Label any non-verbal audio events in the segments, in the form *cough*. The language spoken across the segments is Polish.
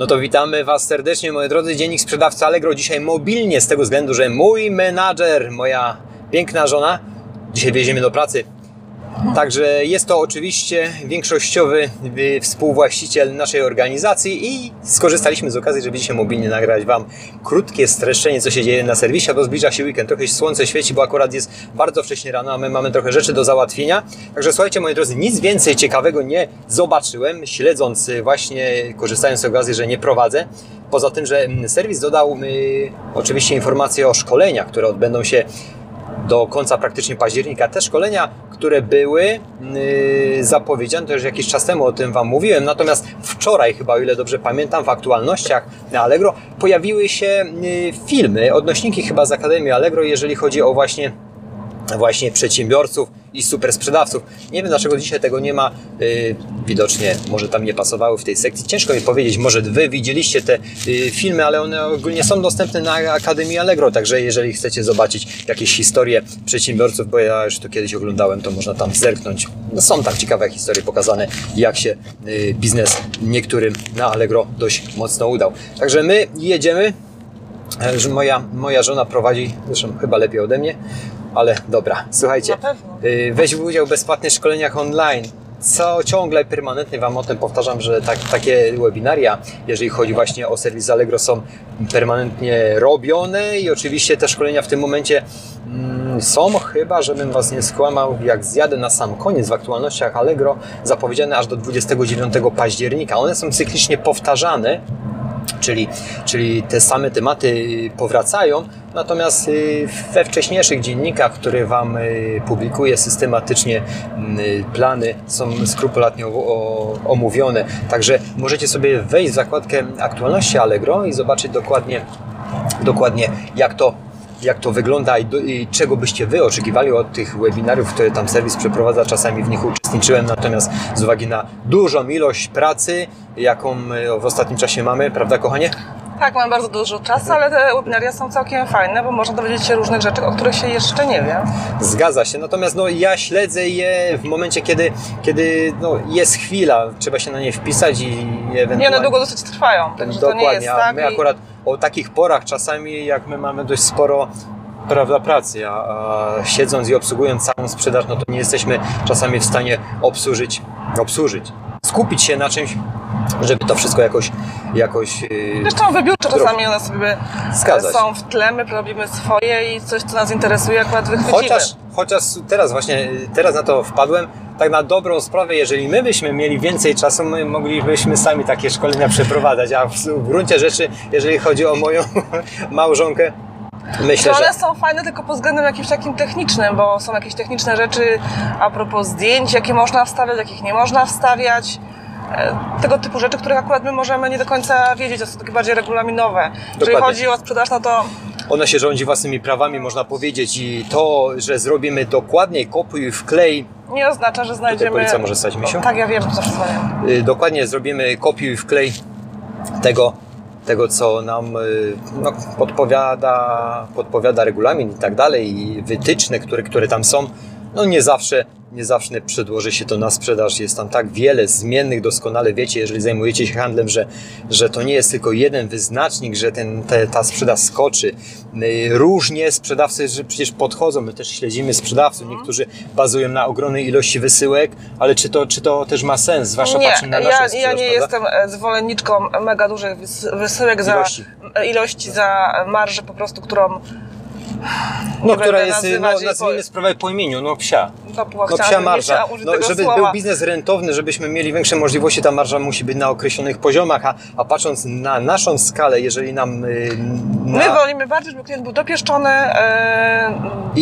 No to witamy Was serdecznie, moi drodzy. Dziennik sprzedawcy Allegro dzisiaj mobilnie z tego względu, że mój menadżer, moja piękna żona, dzisiaj wjedziemy do pracy. Także jest to oczywiście większościowy y, współwłaściciel naszej organizacji i skorzystaliśmy z okazji, żeby dzisiaj mobilnie nagrać Wam krótkie streszczenie, co się dzieje na serwisie, bo zbliża się weekend, trochę słońce świeci, bo akurat jest bardzo wcześnie rano, a my mamy trochę rzeczy do załatwienia. Także słuchajcie, moi drodzy, nic więcej ciekawego nie zobaczyłem, śledząc y, właśnie, korzystając z okazji, że nie prowadzę. Poza tym, że mm, serwis dodał mi oczywiście informacje o szkoleniach, które odbędą się do końca praktycznie października. Te szkolenia, które były yy, zapowiedziane, to już jakiś czas temu o tym Wam mówiłem, natomiast wczoraj chyba, o ile dobrze pamiętam, w aktualnościach na Allegro pojawiły się yy, filmy, odnośniki chyba z Akademii Allegro, jeżeli chodzi o właśnie właśnie przedsiębiorców i super sprzedawców. Nie wiem dlaczego dzisiaj tego nie ma. Yy, widocznie może tam nie pasowały w tej sekcji. Ciężko mi powiedzieć, może Wy widzieliście te yy, filmy, ale one ogólnie są dostępne na Akademii Allegro, także jeżeli chcecie zobaczyć jakieś historie przedsiębiorców, bo ja już to kiedyś oglądałem, to można tam zerknąć. No, są tam ciekawe historie pokazane, jak się yy, biznes niektórym na Allegro dość mocno udał. Także my jedziemy. Że moja, moja żona prowadzi, zresztą chyba lepiej ode mnie, ale dobra, słuchajcie, y, weź udział w bezpłatnych szkoleniach online. Co ciągle permanentnie Wam o tym powtarzam, że tak, takie webinaria, jeżeli chodzi właśnie o serwis Allegro, są permanentnie robione i oczywiście te szkolenia w tym momencie mm, są, chyba żebym Was nie skłamał, jak zjadę na sam koniec w aktualnościach Allegro, zapowiedziane aż do 29 października. One są cyklicznie powtarzane, czyli, czyli te same tematy powracają, natomiast y, we wcześniejszych dziennikach, które Wam y, publikuję systematycznie, y, plany są skrupulatnie omówione, także możecie sobie wejść w zakładkę aktualności Allegro i zobaczyć dokładnie, dokładnie jak to jak to wygląda i, do, i czego byście Wy oczekiwali od tych webinariów, które tam serwis przeprowadza. Czasami w nich uczestniczyłem, natomiast z uwagi na dużą ilość pracy, jaką w ostatnim czasie mamy, prawda kochanie? Tak, mam bardzo dużo czasu, ale te webinaria są całkiem fajne, bo można dowiedzieć się różnych rzeczy, o których się jeszcze nie wie. Zgadza się, natomiast no, ja śledzę je w momencie, kiedy, kiedy no, jest chwila, trzeba się na nie wpisać i I ewentualnie... one długo dosyć trwają, także to nie jest tak. my i- akurat o takich porach czasami, jak my mamy dość sporo prawda, pracy, a, a siedząc i obsługując całą sprzedaż, no to nie jesteśmy czasami w stanie obsłużyć, obsłużyć, skupić się na czymś, żeby to wszystko jakoś, jakoś yy, Zresztą wybiórcze czasami one sobie się. są w tle, my robimy swoje i coś, co nas interesuje, akurat wychwycimy. Chociaż, chociaż teraz właśnie, teraz na to wpadłem, tak na dobrą sprawę, jeżeli my byśmy mieli więcej czasu, my moglibyśmy sami takie szkolenia przeprowadzać, a w, w gruncie rzeczy, jeżeli chodzi o moją *laughs* małżonkę, myślę, To że... one są fajne tylko pod względem jakimś takim technicznym, bo są jakieś techniczne rzeczy a propos zdjęć, jakie można wstawiać, jakich nie można wstawiać. E, Tego typu rzeczy, których akurat my możemy nie do końca wiedzieć, to są takie bardziej regulaminowe. Jeżeli Dokładnie. chodzi o sprzedaż, no to Ona się rządzi własnymi prawami, można powiedzieć, i to, że zrobimy dokładnie kopiuj wklej, nie oznacza, że znajdziemy... policja może stać, Misiu? Tak, ja wiem, to zawsze y, dokładnie zrobimy kopiuj wklej tego, tego co nam y, no, podpowiada, podpowiada regulamin i tak dalej, i wytyczne, które, które tam są, no nie zawsze, nie zawsze przedłoży się to na sprzedaż. Jest tam tak wiele zmiennych, doskonale wiecie, jeżeli zajmujecie się handlem, że, że to nie jest tylko jeden wyznacznik, że ten, te, ta sprzedaż skoczy. Y, Różnie sprzedawcy że przecież podchodzą, my też śledzimy sprzedawców, niektórzy bazują na ogromnej ilości wysyłek, ale czy to, czy to też ma sens, zwłaszcza Nie, patrząc na naszą ja, sprzedaż, ja nie prawda? jestem e, zwolenniczką mega dużych wys- wysyłek za Ilości. e, ilości za marżę po prostu, którą No, która jest, no, nazywać jej nazwijmy po- sprawę po imieniu, no psia. To była No psia marża. No, żeby słowa. był biznes rentowny, żebyśmy mieli większe możliwości, ta marża musi być na określonych poziomach, a, a patrząc na naszą skalę, jeżeli nam y, na... My wolimy bardziej, żeby klient był dopieszczony e,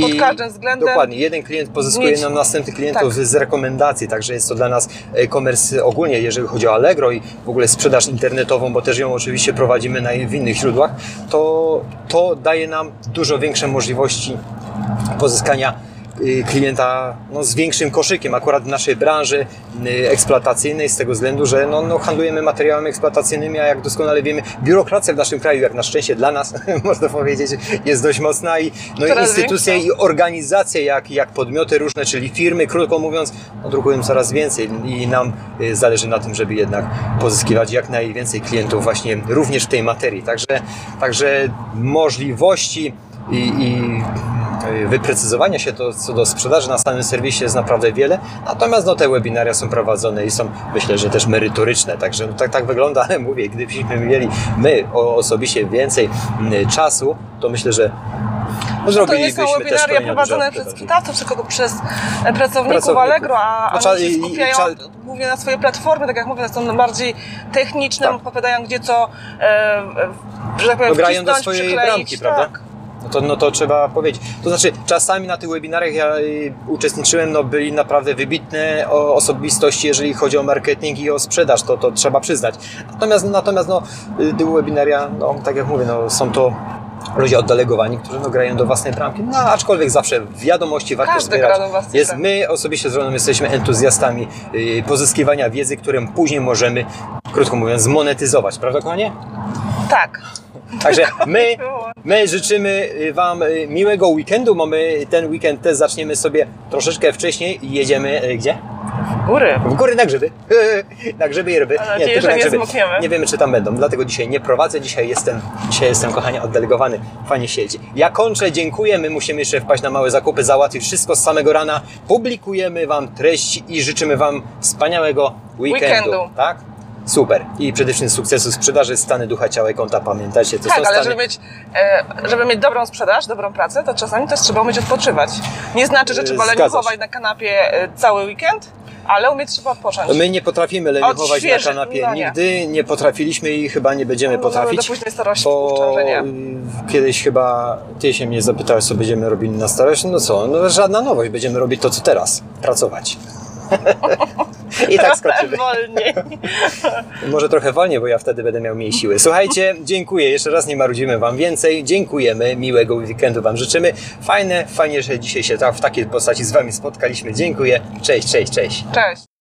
pod każdym względem. Dokładnie, jeden klient pozyskuje Mieć- nam następnych klientów tak. z rekomendacji, także jest to dla nas e-commerce ogólnie, jeżeli chodzi o Allegro i w ogóle sprzedaż internetową, bo też ją oczywiście prowadzimy na, w innych źródłach, to, to daje nam dużo większe możliwości pozyskania klienta no, z większym koszykiem, akurat w naszej branży y, eksploatacyjnej, z tego względu, że no, no, handlujemy materiałami eksploatacyjnymi, a jak doskonale wiemy, biurokracja w naszym kraju, jak na szczęście dla nas, *laughs* można powiedzieć, jest dość mocna i no, i instytucje większa. i organizacje, jak, jak podmioty różne, czyli firmy, krótko mówiąc, no, drukują coraz więcej i nam y, zależy na tym, żeby jednak pozyskiwać jak najwięcej klientów właśnie również w tej materii. Także, także możliwości i, i y, wyprecyzowania się to, co do sprzedaży na samym serwisie jest naprawdę wiele. Natomiast no, te webinaria są prowadzone i są myślę, że też merytoryczne. Także no, tak, tak wygląda, ale mówię, gdybyśmy mieli my osobiście więcej mm, czasu, to myślę, że no, To nie są webinaria prowadzone przez sprzedawców, tylko przez e, pracowników Pracowników. Allegro, a, No a oni się i- i skupiają trzeba- głównie na swojej platformie, tak jak mówię, są bardziej techniczne, Tak. opowiadają gdzie co, e, e, że tak powiem, no, grają do swojej bramki, prawda? No to, no to trzeba powiedzieć. To znaczy, czasami na tych webinariach ja y, uczestniczyłem, no byli naprawdę wybitne osobistości, jeżeli chodzi o marketing i o sprzedaż, to, to trzeba przyznać. Natomiast, natomiast no, y, te webinaria, no, tak jak mówię, no, są to ludzie oddelegowani, którzy no, grają do własnej bramki. No, aczkolwiek zawsze wiadomości warto Każdy zbierać. Jest, my osobiście z jesteśmy entuzjastami y, pozyskiwania wiedzy, którą później możemy, krótko mówiąc, zmonetyzować. Prawda, kochanie? Tak. Także my, my życzymy Wam y, miłego weekendu. Mamy ten weekend też zaczniemy sobie troszeczkę wcześniej i jedziemy y, gdzie? Góry. W góry na grzyby. *laughs* na grzyby i ryby. Mam nadzieję, że na nie grzyby. zmokniemy. Nie wiemy, czy tam będą, dlatego dzisiaj nie prowadzę. Dzisiaj jestem, dzisiaj jestem kochanie, oddelegowany. Fajnie siedzi. Ja kończę, dziękuję. My musimy jeszcze wpaść na małe zakupy, załatwić wszystko z samego rana. Publikujemy Wam treści i życzymy Wam wspaniałego weekendu. Weekendu. Tak? Super. I przede wszystkim sukcesu sprzedaży, stany ducha, ciała i konta. Pamiętajcie, to Tak, są ale stany... żeby mieć, e, żeby mieć dobrą sprzedaż, dobrą pracę, to czasami też trzeba umieć odpoczywać. Nie znaczy, że E, trzeba leniuchować na kanapie e, cały weekend, ale umieć trzeba odpocząć. My nie potrafimy leniuchować na kanapie. no nie. Nigdy nie potrafiliśmy i chyba nie będziemy No, potrafić. do późnej starości bo nie. kiedyś chyba ty się mnie zapytałeś, co będziemy robili na starość. No co, no żadna nowość. Będziemy robić to, co teraz. Pracować. I tak skoczymy. Wolniej. Może trochę wolniej, bo ja wtedy będę miał mniej siły. Słuchajcie, dziękuję. Jeszcze raz nie marudzimy Wam więcej. Dziękujemy. Miłego weekendu Wam życzymy. Fajne, fajnie, że dzisiaj się w takiej postaci z Wami spotkaliśmy. Dziękuję. Cześć, cześć, cześć. Cześć.